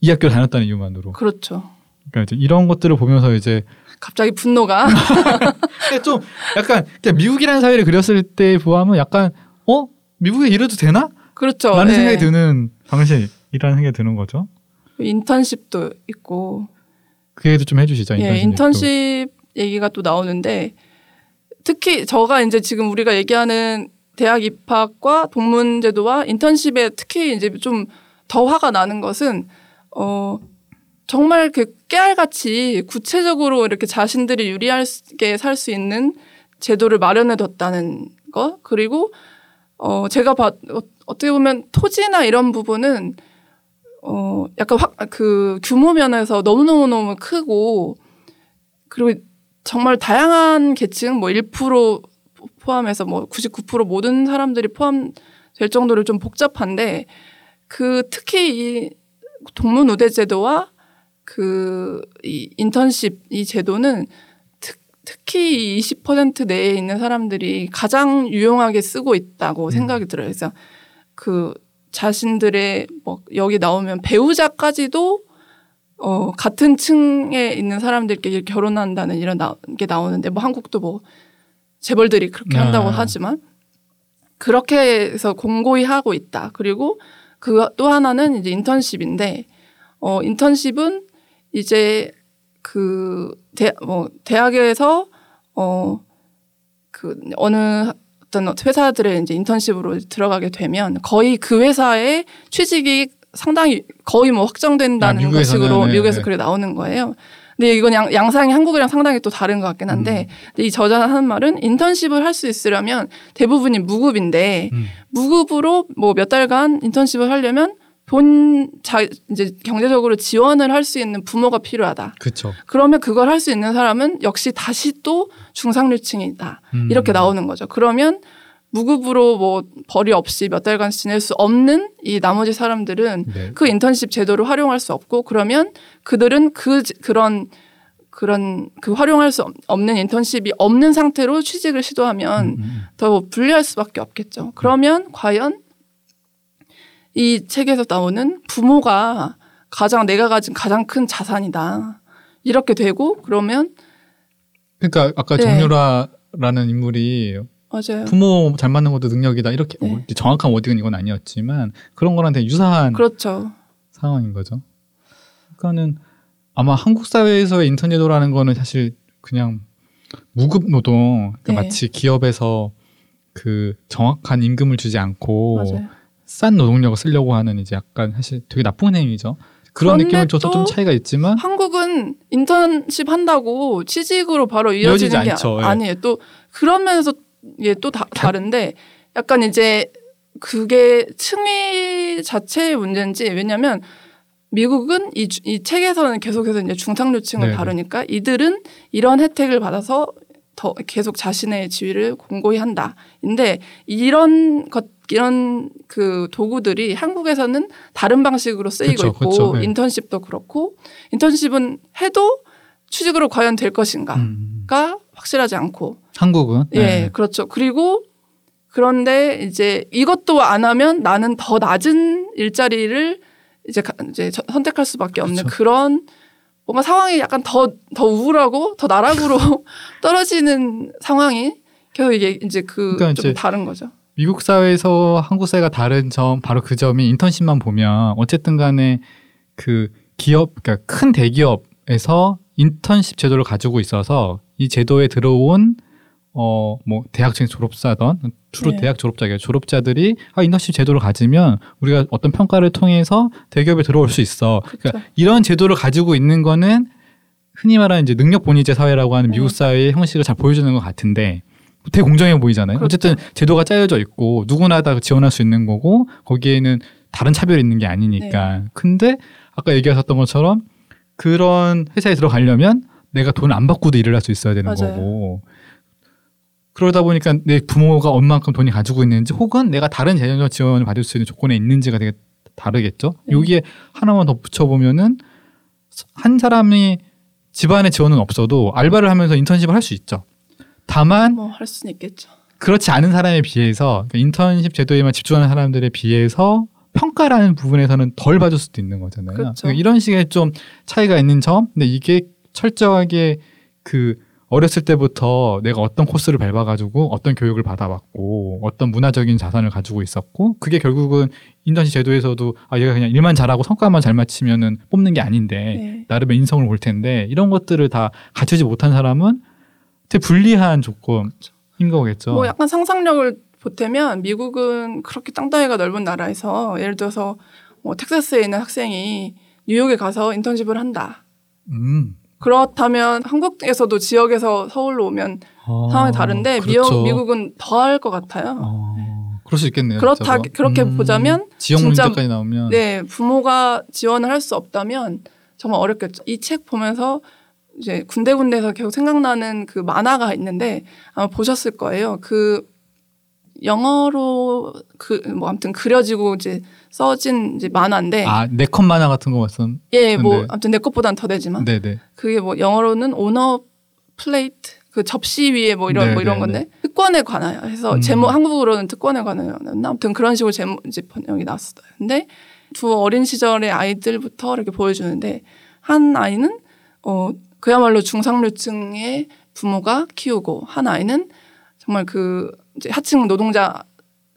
이 학교 를 다녔다는 이유만으로. 그렇죠. 그러니까 이제 이런 것들을 보면서 이제 갑자기 분노가 좀 약간 미국이라는 사회를 그렸을 때 보면 약간 어 미국에 이래도 되나? 그렇죠. 라는 네. 생각이 드는 방식이라는 생각이 드는 거죠. 인턴십도 있고 그 얘기도 좀 해주시죠. 예, 인턴십. 인턴십 얘기가 또 나오는데 특히 저가 이제 지금 우리가 얘기하는 대학 입학과 동문 제도와 인턴십에 특히 이제 좀 더 화가 나는 것은 어 정말 그 깨알같이 구체적으로 이렇게 자신들이 유리하게 살 수 있는 제도를 마련해 뒀다는 거 그리고 어 제가 봐 어, 어떻게 보면 토지나 이런 부분은 어 약간 확 그 규모 면에서 너무너무 너무 크고 그리고 정말 다양한 계층 뭐 1% 포함해서 뭐 99% 모든 사람들이 포함될 정도로 좀 복잡한데 그 특히 이 동문 우대 제도와 그 이 인턴십 이 제도는 특, 특히 20% 내에 있는 사람들이 가장 유용하게 쓰고 있다고 생각이 들어요. 그래서 그 자신들의 뭐 여기 나오면 배우자까지도 어 같은 층에 있는 사람들끼리 결혼한다는 이런 나, 게 나오는데 뭐 한국도 뭐 재벌들이 그렇게 한다고 아. 하지만 그렇게 해서 공고히 하고 있다. 그리고 그 또 하나는 이제 인턴십인데 어 인턴십은 이제 그 대, 뭐 대학에서 어그 어느 어떤 회사들의 이제 인턴십으로 들어가게 되면 거의 그 회사의 취직이 상당히 거의 뭐 확정된다는 아, 식으로 네, 미국에서 네. 그렇게 나오는 거예요. 근데 이건 양, 양상이 한국이랑 상당히 또 다른 것 같긴 한데 음. 이 저자가 하는 말은 인턴십을 할 수 있으려면 대부분이 무급인데 음. 무급으로 뭐 몇 달간 인턴십을 하려면 본 자 이제 경제적으로 지원을 할 수 있는 부모가 필요하다. 그렇죠. 그러면 그걸 할 수 있는 사람은 역시 다시 또 중상류층이다. 음. 이렇게 나오는 거죠. 그러면 무급으로 뭐 벌이 없이 몇 달간 지낼 수 없는 이 나머지 사람들은 네. 그 인턴십 제도를 활용할 수 없고 그러면 그들은 그 지- 그런 그런 그 활용할 수 없- 없는 인턴십이 없는 상태로 취직을 시도하면 음, 음. 더 불리할 수밖에 없겠죠. 그러면 과연 이 책에서 나오는 부모가 가장 내가 가진 가장 큰 자산이다. 이렇게 되고 그러면 그러니까 아까 네. 정유라라는 인물이 맞아요. 부모 잘 맞는 것도 능력이다 이렇게 네. 뭐 정확한 워딩은 이건 아니었지만 그런 거랑 되게 유사한 그렇죠. 상황인 거죠. 그러니까는 아마 한국 사회에서의 인턴 제도라는 거는 사실 그냥 무급 노동 그러니까 네. 마치 기업에서 그 정확한 임금을 주지 않고 맞아요. 싼 노동력을 쓰려고 하는 이제 약간 사실 되게 나쁜 행위죠. 그런 느낌을 줘서 좀또 차이가 있지만 한국은 인턴십 한다고 취직으로 바로 이어지지 이어지는 게 않죠. 예. 아니에요. 또 그런 면에서 이게 또 다, 다른데 약간 이제 그게 층위 자체의 문제인지 왜냐하면 미국은 이, 주- 이 책에서는 계속해서 이제 중상류층을 네네. 다루니까 이들은 이런 혜택을 받아서 더 계속 자신의 지위를 공고히 한다. 근데 이런 것 이런 그 도구들이 한국에서는 다른 방식으로 쓰이고 그쵸, 있고 그쵸, 네. 인턴십도 그렇고 인턴십은 해도 취직으로 과연 될 것인가가 음, 확실하지 않고 한국은 예 네. 그렇죠 그리고 그런데 이제 이것도 안 하면 나는 더 낮은 일자리를 이제 가- 이제 저- 선택할 수밖에 없는 그렇죠. 그런 뭔가 상황이 약간 더 더 우울하고 더 나락으로 떨어지는 상황이 계속 이게 이제 그좀 그러니까 다른 거죠. 미국 사회에서 한국 사회가 다른 점 바로 그 점이 인턴십만 보면 어쨌든 간에 그 기업 그러니까 큰 대기업에서 인턴십 제도를 가지고 있어서 이 제도에 들어온 어 뭐 대학생 졸업자던 주로 네. 대학 졸업자게 졸업자들이 아 인턴십 제도를 가지면 우리가 어떤 평가를 통해서 대기업에 들어올 수 있어. 그러니까 그렇죠. 이런 제도를 가지고 있는 거는 흔히 말하는 이제 능력 본위제 사회라고 하는 미국 네. 사회의 형식을 잘 보여주는 것 같은데 되게 공정해 보이잖아요. 그렇죠. 어쨌든 제도가 짜여져 있고 누구나 다 지원할 수 있는 거고 거기에는 다른 차별이 있는 게 아니니까. 네. 근데 아까 얘기하셨던 것처럼 그런 회사에 들어가려면 내가 돈 안 받고도 일을 할 수 있어야 되는 맞아요. 거고. 그러다 보니까 내 부모가 얼만큼 돈이 가지고 있는지 혹은 내가 다른 재정적 지원을 받을 수 있는 조건에 있는지가 되게 다르겠죠. 네. 여기에 하나만 더 붙여보면은 한 사람이 집안에 지원은 없어도 알바를 하면서 인턴십을 할 수 있죠. 다만 뭐 할 수는 있겠죠. 그렇지 않은 사람에 비해서 그러니까 인턴십 제도에만 집중하는 사람들에 비해서 평가라는 부분에서는 덜 봐줄 수도 있는 거잖아요. 그렇죠. 그러니까 이런 식의 좀 차이가 있는 점, 근데 이게 철저하게 그 어렸을 때부터 내가 어떤 코스를 밟아가지고 어떤 교육을 받아왔고 어떤 문화적인 자산을 가지고 있었고 그게 결국은 인턴십 제도에서도 아 얘가 그냥 일만 잘하고 성과만 잘 맞추면은 뽑는 게 아닌데 네. 나름의 인성을 볼 텐데 이런 것들을 다 갖추지 못한 사람은 불리한 조건인 거겠죠. 뭐 약간 상상력을 보태면 미국은 그렇게 땅덩이가 넓은 나라에서 예를 들어서 뭐 텍사스에 있는 학생이 뉴욕에 가서 인턴십을 한다. 음. 그렇다면 한국에서도 지역에서 서울로 오면 아, 상황이 다른데 그렇죠. 미국, 미국은 더할 것 같아요. 어, 그럴 수 있겠네요. 그렇다 진짜로. 그렇게 음, 보자면 지역 문제까지 나오면 네 부모가 지원을 할 수 없다면 정말 어렵겠죠. 이 책 보면서 이제 군데군데에서 계속 생각나는 그 만화가 있는데 아마 보셨을 거예요. 그 영어로 그 뭐 아무튼 그려지고 이제 써진 이제 만화인데 아 네컷 만화 같은 거 봤었. 예뭐 네. 아무튼 내 것보단 더 되지만 네네. 그게 뭐 영어로는 오너 플레이트 그 접시 위에 뭐 이런 네, 뭐 이런 네, 건데 특권에 관하여 해서 음. 제목 한국어로는 특권에 관하여 아무튼 그런 식으로 제목 이제 번역이 나왔어요. 근데 두 어린 시절의 아이들부터 이렇게 보여주는데 한 아이는 어 그야말로 중상류층의 부모가 키우고 한 아이는 정말 그 이제 하층 노동자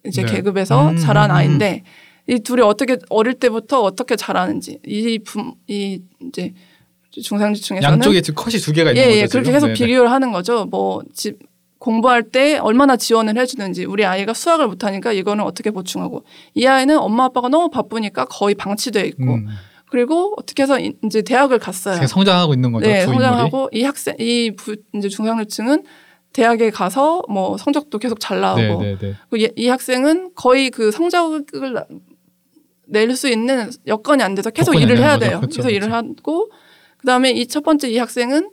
이제 네. 계급에서 음, 자란 음, 음. 아이인데 이 둘이 어떻게 어릴 때부터 어떻게 자라는지 이부이 이제 중상류층에서는 양쪽에 지금 컷이 두 개가 있는 예, 거죠. 예, 그렇게? 계속 네네. 비교를 하는 거죠. 뭐 집 공부할 때 얼마나 지원을 해주는지 우리 아이가 수학을 못하니까 이거는 어떻게 보충하고 이 아이는 엄마 아빠가 너무 바쁘니까 거의 방치돼 있고 음. 그리고 어떻게 해서 이- 이제 대학을 갔어요. 계속 성장하고 있는 거죠. 네. 성장하고 이 학생 이 부, 이제 중상류층은 대학에 가서 뭐 성적도 계속 잘 나오고 네네네. 그 이, 이 학생은 거의 그 성적을 낼 수 있는 여건이 안 돼서 계속 일을 안 해야 거죠. 돼요. 그쵸, 그래서 일을 그쵸. 하고 그다음에 이 첫 번째 이 학생은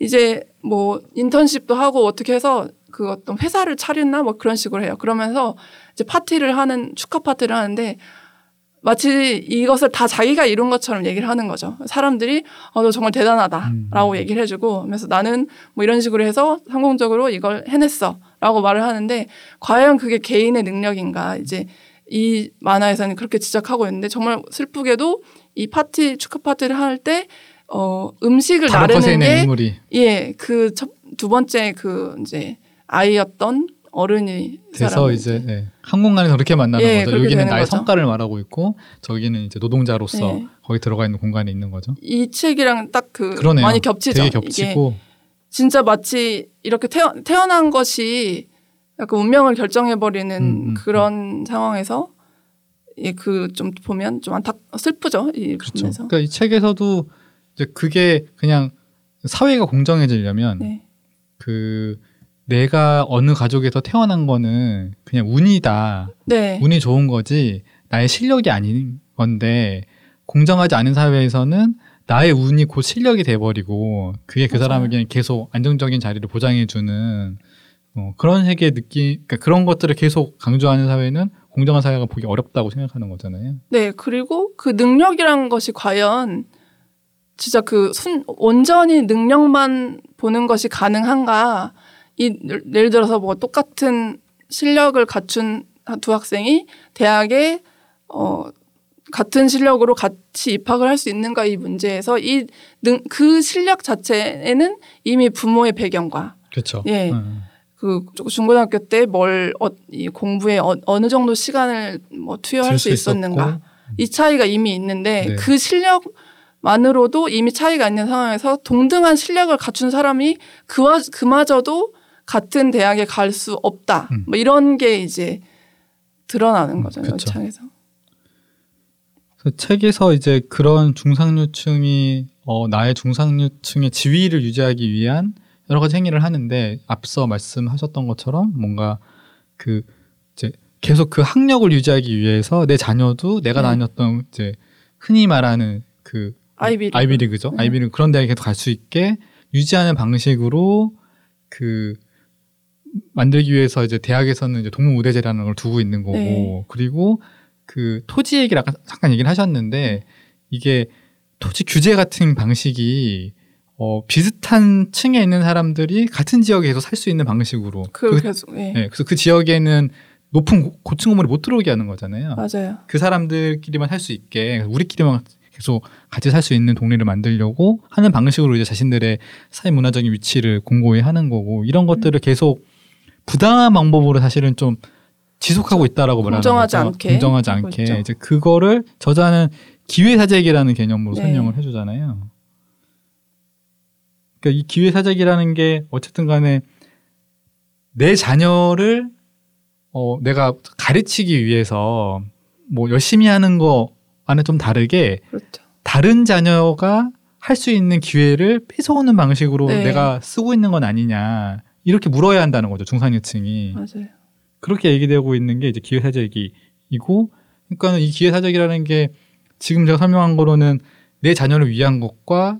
이제 뭐 인턴십도 하고 어떻게 해서 그 어떤 회사를 차리나 뭐 그런 식으로 해요. 그러면서 이제 파티를 하는 축하 파티를 하는데 마치 이것을 다 자기가 이룬 것처럼 얘기를 하는 거죠. 사람들이 어, 너 정말 대단하다라고 음. 얘기를 해주고 그래서 나는 뭐 이런 식으로 해서 성공적으로 이걸 해냈어라고 말을 하는데 과연 그게 개인의 능력인가 이제 이 만화에서는 그렇게 지적하고 있는데 정말 슬프게도 이 파티 축하 파티를 할 때 어, 음식을 나르는 있는 게 인물이 예, 그 두 번째 그 이제 아이였던 어른이 이 돼서 이제 네. 한 공간에서 그렇게 만나는 예, 거죠. 여기는 나의 거죠. 성과를 말하고 있고 저기는 이제 노동자로서 네. 거기 들어가 있는 공간에 있는 거죠. 이 책이랑 딱 그. 많이 겹치죠. 되게 겹치고 진짜 마치 이렇게 태어, 태어난 것이 약간 운명을 결정해 버리는 음, 음, 그런 상황에서 그좀 보면 좀 안타 슬프죠. 이 그렇죠. 부분에서. 그러니까 이 책에서도 이제 그게 그냥 사회가 공정해지려면 네. 그 내가 어느 가족에서 태어난 거는 그냥 운이다. 네. 운이 좋은 거지 나의 실력이 아닌 건데 공정하지 않은 사회에서는 나의 운이 곧 실력이 돼버리고 그게 그 맞아요. 사람에게는 계속 안정적인 자리를 보장해주는 어, 그런 세계의 느낌, 그러니까 그런 것들을 계속 강조하는 사회는 공정한 사회가 보기 어렵다고 생각하는 거잖아요. 네. 그리고 그 능력이란 것이 과연 진짜 그 순, 온전히 능력만 보는 것이 가능한가? 이 예를 들어서 뭐 똑같은 실력을 갖춘 두 학생이 대학에 어 같은 실력으로 같이 입학을 할 수 있는가 이 문제에서 이 그 실력 자체에는 이미 부모의 배경과 그렇죠. 예. 그 중고등학교 때 뭘 어, 이 공부에 어, 어느 정도 시간을 뭐 투여할 수 있었는가 이 차이가 이미 있는데 네. 그 실력 만으로도 이미 차이가 있는 상황에서 동등한 실력을 갖춘 사람이 그와 그마저도 같은 대학에 갈 수 없다. 음. 뭐 이런 게 이제 드러나는 음, 거죠. 여창에서. 그 책에서 이제 그런 중상류층이 어, 나의 중상류층의 지위를 유지하기 위한 여러 가지 행위를 하는데 앞서 말씀하셨던 것처럼 뭔가 그 이제 계속 그 학력을 유지하기 위해서 내 자녀도 내가 네. 다녔던 이제 흔히 말하는 그 아이비리그. 아이비리그죠. 네. 아이비리그 그런 대학에 계속 갈 수 있게 유지하는 방식으로 그 만들기 위해서 이제 대학에서는 이제 동문우대제라는 걸 두고 있는 거고 네. 그리고 그 토지 얘기를 아까 잠깐 얘기를 하셨는데 이게 토지 규제 같은 방식이 어 비슷한 층에 있는 사람들이 같은 지역에서 살 수 있는 방식으로 그 그, 계속 예. 네, 그래서 그 지역에는 높은 고- 고층 건물이 못 들어오게 하는 거잖아요. 맞아요. 그 사람들끼리만 살 수 있게 우리끼리만 계속 같이 살 수 있는 동네를 만들려고 하는 방식으로 이제 자신들의 사회 문화적인 위치를 공고히 하는 거고 이런 것들을 계속 부당한 방법으로 사실은 좀 지속하고 있다라고 말하는 공정하지 거죠. 않게 공정하지 않게 있죠. 이제 그거를 저자는 기회사적이라는 개념으로 네. 설명을 해주잖아요. 그러니까 이 기회사적이라는 게 어쨌든 간에 내 자녀를 어, 내가 가르치기 위해서 뭐 열심히 하는 거와는 좀 다르게 그렇죠. 다른 자녀가 할 수 있는 기회를 뺏어오는 방식으로 네. 내가 쓰고 있는 건 아니냐 이렇게 물어야 한다는 거죠 중상류층이 맞아요. 그렇게 얘기되고 있는 게 이제 기회사적이고 그러니까는 이 기회사적이라는 게 지금 제가 설명한 거로는 내 자녀를 위한 것과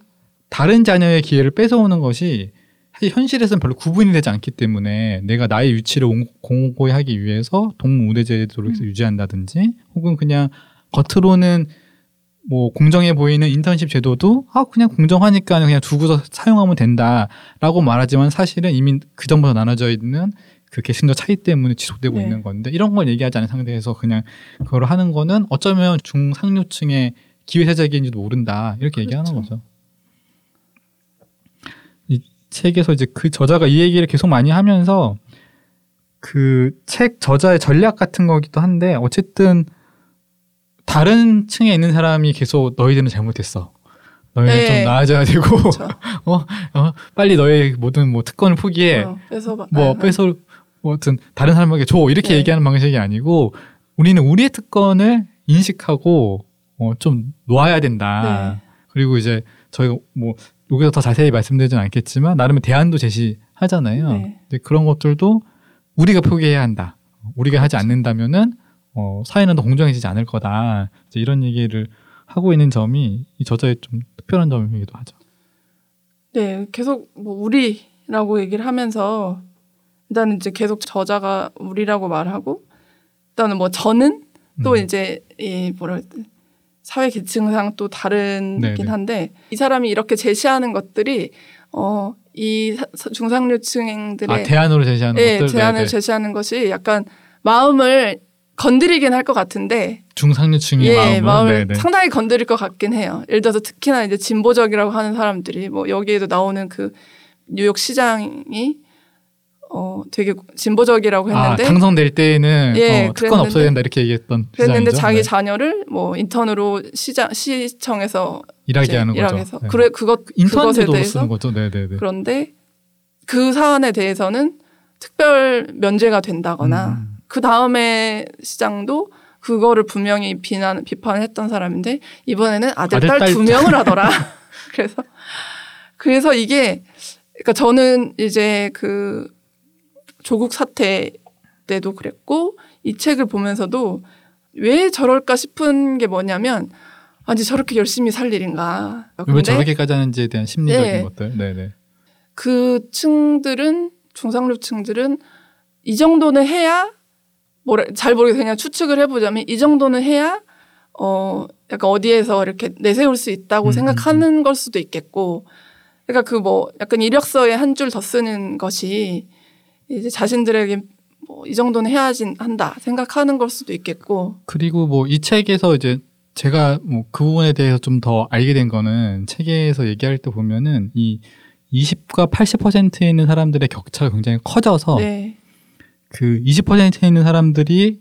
다른 자녀의 기회를 뺏어오는 것이 사실 현실에서는 별로 구분이 되지 않기 때문에 내가 나의 위치를 옹- 공고히 하기 위해서 동무우대제도를 음. 유지한다든지 혹은 그냥 겉으로는 뭐 공정해 보이는 인턴십 제도도 아 그냥 공정하니까 그냥 두고서 사용하면 된다라고 말하지만 사실은 이미 그 전부터 나눠져 있는 그 계층적 차이 때문에 지속되고 네. 있는 건데 이런 걸 얘기하지 않은 상태에서 그냥 그걸 하는 거는 어쩌면 중상류층의 기회사적인지도 모른다 이렇게 얘기하는 그렇죠. 거죠. 이 책에서 이제 그 저자가 이 얘기를 계속 많이 하면서 그 책 저자의 전략 같은 거기도 한데 어쨌든 다른 층에 있는 사람이 계속 너희들은 잘못했어. 너희는 네. 좀 나아져야 되고 그렇죠. 어, 어, 빨리 너의 모든 뭐 특권을 포기해. 어, 뺏어 봐. 뭐 아, 뺏어 뭐 어떤 다른 사람에게 줘 이렇게 네. 얘기하는 방식이 아니고 우리는 우리의 특권을 인식하고 어, 좀 놓아야 된다. 네. 그리고 이제 저희가 뭐 여기서 더 자세히 말씀드리진 않겠지만 나름의 대안도 제시하잖아요. 네. 근데 그런 것들도 우리가 표기해야 한다. 우리가 하지 않는다면은 어, 사회는 더 공정해지지 않을 거다. 이런 얘기를 하고 있는 점이 이 저자의 좀 특별한 점이기도 하죠. 네, 계속 뭐 우리라고 얘기를 하면서 일단은 이제 계속 저자가 우리라고 말하고 일단은 뭐 저는 또 음. 이제 이돼 사회 계층상 또 다른긴 네네. 한데 이 사람이 이렇게 제시하는 것들이 어 이 중상류층들의 아 대안으로 제시하는 예, 것들. 제안을 네네. 제시하는 것이 약간 마음을 건드리긴 할 것 같은데 중상류층의 예, 마음을, 네네. 상당히 건드릴 것 같긴 해요. 예를 들어서 특히나 이제 진보적이라고 하는 사람들이 뭐 여기에도 나오는 그 뉴욕 시장이 어 되게 진보적이라고 아, 했는데 당선될 때에는 예, 어, 특권 없어야 된다 이렇게 얘기했던 그랬는데 시장이죠. 자기 네. 자녀를 뭐 인턴으로 시장 시청에서 일하게 하는 거죠. 일하게 네. 그래 그것 인턴 그것에 제도로 대해서 쓰는 거죠. 네네네. 그런데 그 사안에 대해서는 특별 면제가 된다거나 음. 그 다음에 시장도 그거를 분명히 비난 비판을 했던 사람인데 이번에는 아들 딸 딸. 두 명을 하더라. 그래서 그래서 이게 그러니까 저는 이제 그 조국 사태 때도 그랬고 이 책을 보면서도 왜 저럴까 싶은 게 뭐냐면 아니 저렇게 열심히 살 일인가. 왜 저렇게까지 하는지에 대한 심리적인 네. 것들. 네네. 그 층들은 중상류층들은 이 정도는 해야 뭐라 잘 모르겠어요. 그냥 추측을 해보자면 이 정도는 해야 어 약간 어디에서 이렇게 내세울 수 있다고 음, 생각하는 걸 수도 있겠고 그러니까 그 뭐 약간 이력서에 한 줄 더 쓰는 것이 이제 자신들에게 뭐 이 정도는 해야지 한다 생각하는 걸 수도 있겠고. 그리고 뭐 이 책에서 이제 제가 뭐 그 부분에 대해서 좀 더 알게 된 거는 책에서 얘기할 때 보면은 이 20과 80%에 있는 사람들의 격차가 굉장히 커져서 네 그 20%에 있는 사람들이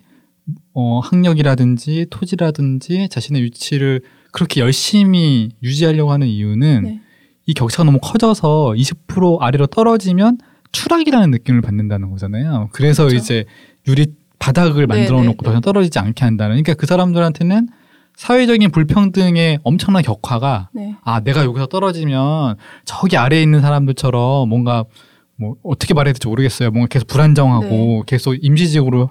어, 학력이라든지 토지라든지 자신의 위치를 그렇게 열심히 유지하려고 하는 이유는 네. 이 격차가 너무 커져서 20% 아래로 떨어지면 추락이라는 느낌을 받는다는 거잖아요. 그래서 그렇죠. 이제 유리 바닥을 만들어 네, 놓고 네, 더 이상 떨어지지 않게 한다는. 그러니까 그 사람들한테는 사회적인 불평등의 엄청난 격화가 네. 아 내가 여기서 떨어지면 저기 아래에 있는 사람들처럼 뭔가 뭐 어떻게 말해야 될지 모르겠어요. 뭔가 계속 불안정하고 네. 계속 임시직으로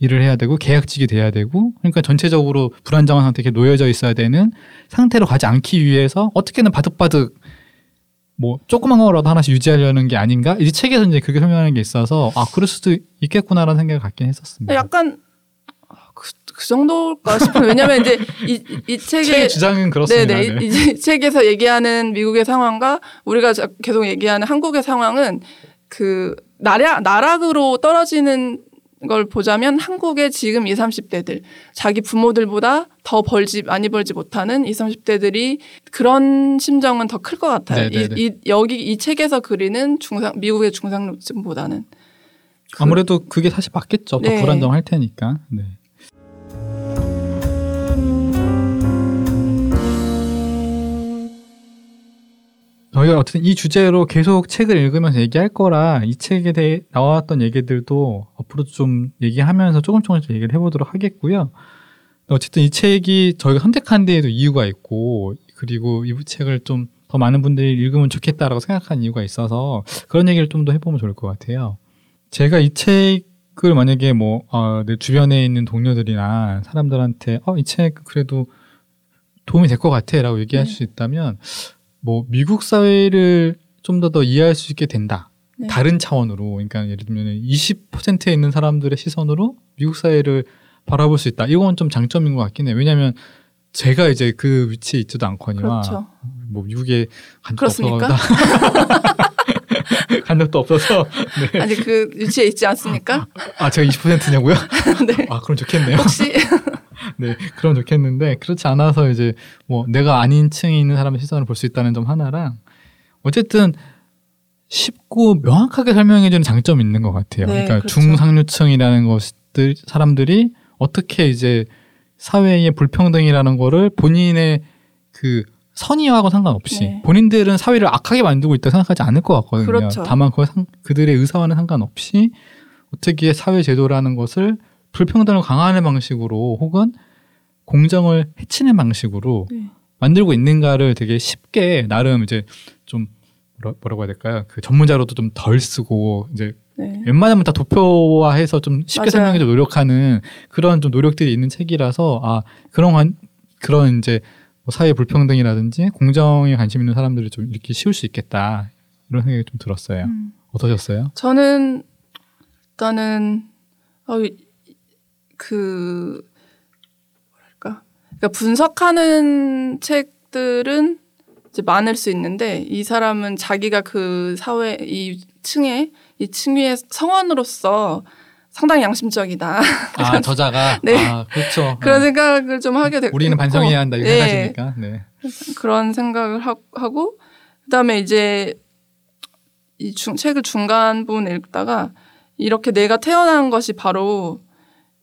일을 해야 되고 계약직이 돼야 되고 그러니까 전체적으로 불안정한 상태에 놓여져 있어야 되는 상태로 가지 않기 위해서 어떻게든 바득바득 뭐 조그만 거라도 하나씩 유지하려는 게 아닌가? 이 책에서 이제 그렇게 설명하는 게 있어서 아 그럴 수도 있겠구나라는 생각을 갖긴 했었습니다. 약간 그, 그 정도일까 싶어요. 왜냐면 이제 이, 이 책의 주장은 그렇습니다. 네네. 네. 이, 이 책에서 얘기하는 미국의 상황과 우리가 자- 계속 얘기하는 한국의 상황은 그 나락, 나락으로 떨어지는 걸 보자면 한국의 지금 20, 30대들 자기 부모들보다 더 벌지 많이 벌지 못하는 20, 30대들이 그런 심정은 더 클 것 같아요. 이. 이 여기 이 책에서 그리는 중상 미국의 중상층보다는 그- 아무래도 그게 사실 맞겠죠. 더 네. 불안정할 테니까. 네. 저희가 어쨌든 이 주제로 계속 책을 읽으면서 얘기할 거라 이 책에 대해 나왔던 얘기들도 앞으로 좀 얘기하면서 조금 조금씩 얘기를 해보도록 하겠고요. 어쨌든 이 책이 저희가 선택한 데에도 이유가 있고 그리고 이 책을 좀 더 많은 분들이 읽으면 좋겠다라고 생각한 이유가 있어서 그런 얘기를 좀 더 해보면 좋을 것 같아요. 제가 이 책을 만약에 뭐, 어, 내 주변에 있는 동료들이나 사람들한테, 어, 이 책 그래도 도움이 될 것 같아 라고 얘기할 네. 수 있다면, 뭐, 미국 사회를 좀더더 이해할 수 있게 된다. 네. 다른 차원으로, 그러니까 예를 들면 20%에 있는 사람들의 시선으로 미국 사회를 바라볼 수 있다. 이건 좀 장점인 것 같긴 해요. 왜냐하면 제가 이제 그 위치에 있지도 않거니와 그렇죠. 뭐 미국에 간 적도 그렇습니까? 없어서 간 적도 없어서 네. 아직 그 위치에 있지 않습니까? 아 제가 20%냐고요? 네. 아 그럼 좋겠네요. 혹시 네, 그럼 좋겠는데 그렇지 않아서 이제 뭐 내가 아닌 층에 있는 사람의 시선을 볼 수 있다는 점 하나랑 어쨌든 쉽고 명확하게 설명해주는 장점이 있는 것 같아요. 네, 그러니까 그렇죠. 중상류층이라는 것들 사람들이 어떻게 이제 사회의 불평등이라는 거를 본인의 그 선의하고 상관없이 네. 본인들은 사회를 악하게 만들고 있다 생각하지 않을 것 같거든요. 그렇죠. 다만 그 상- 그들의 의사와는 상관없이 어떻게 사회 제도라는 것을 불평등을 강화하는 방식으로 혹은 공정을 해치는 방식으로 네. 만들고 있는가를 되게 쉽게 나름 이제 좀 뭐라, 뭐라고 해야 될까요? 그 전문자로도 좀 덜 쓰고 이제 네. 웬만하면 다 도표화해서 좀 쉽게. 설명해서 노력하는 그런 좀 노력들이 있는 책이라서 아 그런 관- 그런 이제 뭐 사회 불평등이라든지 공정에 관심 있는 사람들이 좀 읽기 쉬울 수 있겠다 이런 생각이 좀 들었어요. 음. 어떠셨어요? 저는 일단은 어, 이- 그 뭐랄까 그러니까 분석하는 책들은 이제 많을 수 있는데 이 사람은 자기가 그 사회 이 층에 이 층위의 성원으로서 상당히 양심적이다 아 저자가 네. 아 그렇죠. 그런 어. 생각을 좀 하게 됐고 우리는 반성해야 한다 이거 네. 생각하시니까 네. 그런 생각을 하, 하고 그다음에 이제 이 중, 책을 중간 부분 읽다가 이렇게 내가 태어난 것이 바로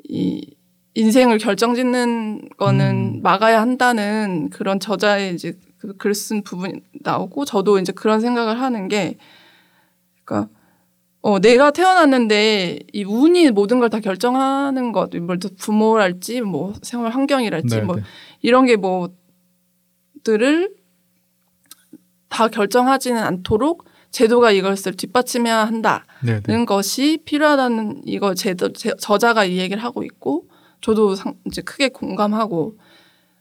이 인생을 결정짓는 거는 음. 막아야 한다는 그런 저자의 이제 그 글 쓴 부분이 나오고 저도 이제 그런 생각을 하는 게 그러니까 어 내가 태어났는데 이 운이 모든 걸 다 결정하는 것, 뭐 부모랄지 뭐 생활 환경이랄지 네, 뭐 네. 이런 게 뭐들을 다 결정하지는 않도록 제도가 이것을 뒷받침해야 한다는 네, 네. 것이 필요하다는 이거 제도 제, 저자가 이 얘기를 하고 있고 저도 상, 이제 크게 공감하고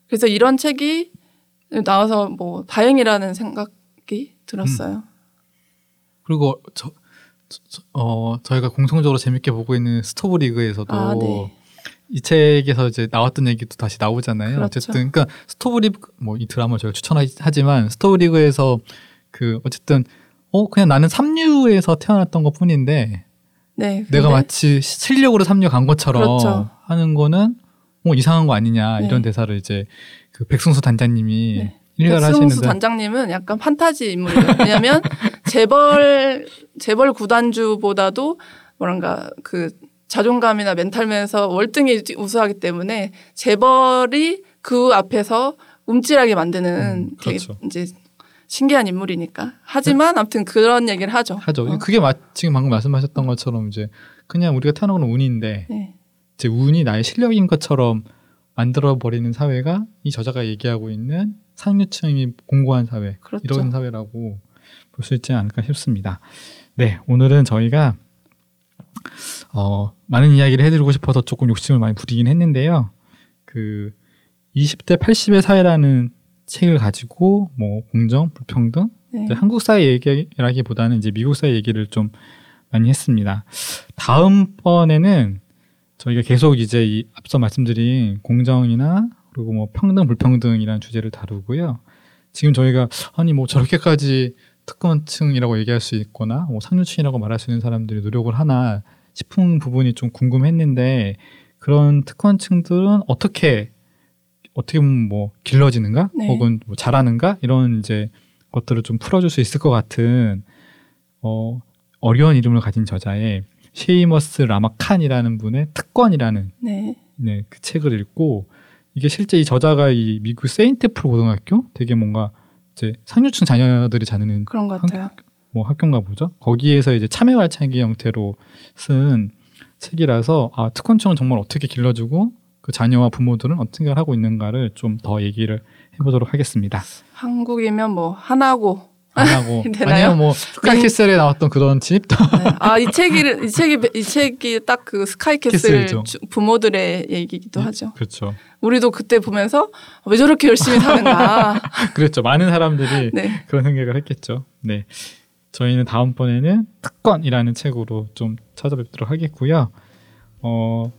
그래서 이런 책이 나와서 뭐 다행이라는 생각이 들었어요. 그리고 저, 저- 저- 어 저희가 공통적으로 재밌게 보고 있는 스토브 리그에서도 아, 네. 이 책에서 이제 나왔던 얘기도 다시 나오잖아요. 그렇죠. 어쨌든 그러니까 스토브 리그 뭐 이 드라마 저희가 추천하지만 스토브 리그에서 그 어쨌든 어 그냥 나는 삼류에서 태어났던 것뿐인데 네. 내가 마치 실력으로 삼류 간 것처럼 그렇죠. 하는 거는 뭐 이상한 거 아니냐 네. 이런 대사를 이제 그 백승수 단장님이 네. 백승수 하시는데 단장님은 약간 판타지 인물이에요. 왜냐하면 재벌 재벌 구단주보다도 뭐랄까 그 자존감이나 멘탈 면에서 월등히 우수하기 때문에 재벌이 그 앞에서 움찔하게 만드는 음, 되게 그렇죠. 이제 신기한 인물이니까. 하지만 아무튼 그런 얘기를 하죠. 하죠. 어. 그게 마, 지금 방금 말씀하셨던 것처럼 이제 그냥 우리가 태어난 건 운인데 네. 이제 운이 나의 실력인 것처럼 만들어 버리는 사회가 이 저자가 얘기하고 있는 상류층이 공고한 사회 그렇죠. 이런 사회라고 볼 수 있지 않을까 싶습니다. 네, 오늘은 저희가 어, 많은 이야기를 해드리고 싶어서 조금 욕심을 많이 부리긴 했는데요. 그 20대 80의 사회라는 책을 가지고 뭐 공정, 불평등, 네. 한국 사회 얘기라기보다는 이제 미국 사회 얘기를 좀 많이 했습니다. 다음 번에는 저희가 계속 이제 이 앞서 말씀드린 공정이나 그리고 뭐 평등 불평등이라는 주제를 다루고요. 지금 저희가 아니 뭐 저렇게까지 특권층이라고 얘기할 수 있거나 뭐 상류층이라고 말할 수 있는 사람들이 노력을 하나 싶은 부분이 좀 궁금했는데 그런 특권층들은 어떻게 어떻게 보면 뭐 길러지는가 네. 혹은 뭐 잘하는가 이런 이제 것들을 좀 풀어줄 수 있을 것 같은 어, 어려운 이름을 가진 저자의 셰이머스 라만 칸이라는 분의 특권이라는 네. 네, 그 책을 읽고 이게 실제 이 저자가 이 미국 세인트풀 고등학교 되게 뭔가 이제 상류층 자녀들이 자는 그런 것 같아요. 뭐 학교인가 보죠. 거기에서 이제 참여 발차기 형태로 쓴 책이라서 아 특권층은 정말 어떻게 길러주고 그 자녀와 부모들은 어떻게 하고 있는가를 좀 더 얘기를 해보도록 하겠습니다. 한국이면 뭐 하나고 안 하고 되나요? 아니면 뭐 스카이캐슬에 나왔던 그런 집 네. 아이 책이 이 책이 이 책이 딱 그 스카이캐슬. 주- 부모들의 얘기기도 네. 하죠. 그렇죠. 우리도 그때 보면서 왜 저렇게 열심히 사는가. 그렇죠. 많은 사람들이 네. 그런 생각을 했겠죠. 네. 저희는 다음번에는 특권이라는 책으로 좀 찾아뵙도록 하겠고요. 어,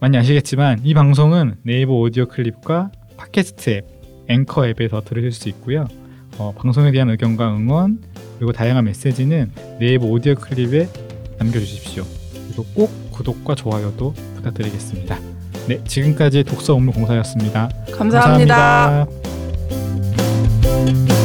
많이 아시겠지만 이 방송은 네이버 오디오 클립과 팟캐스트 앱, 앵커 앱에서 들으실 수 있고요. 어, 방송에 대한 의견과 응원 그리고 다양한 메시지는 네이버 오디오 클립에 남겨주십시오. 그리고 꼭 구독과 좋아요도 부탁드리겠습니다. 네, 지금까지 독서 업무 공사였습니다. 감사합니다. 감사합니다.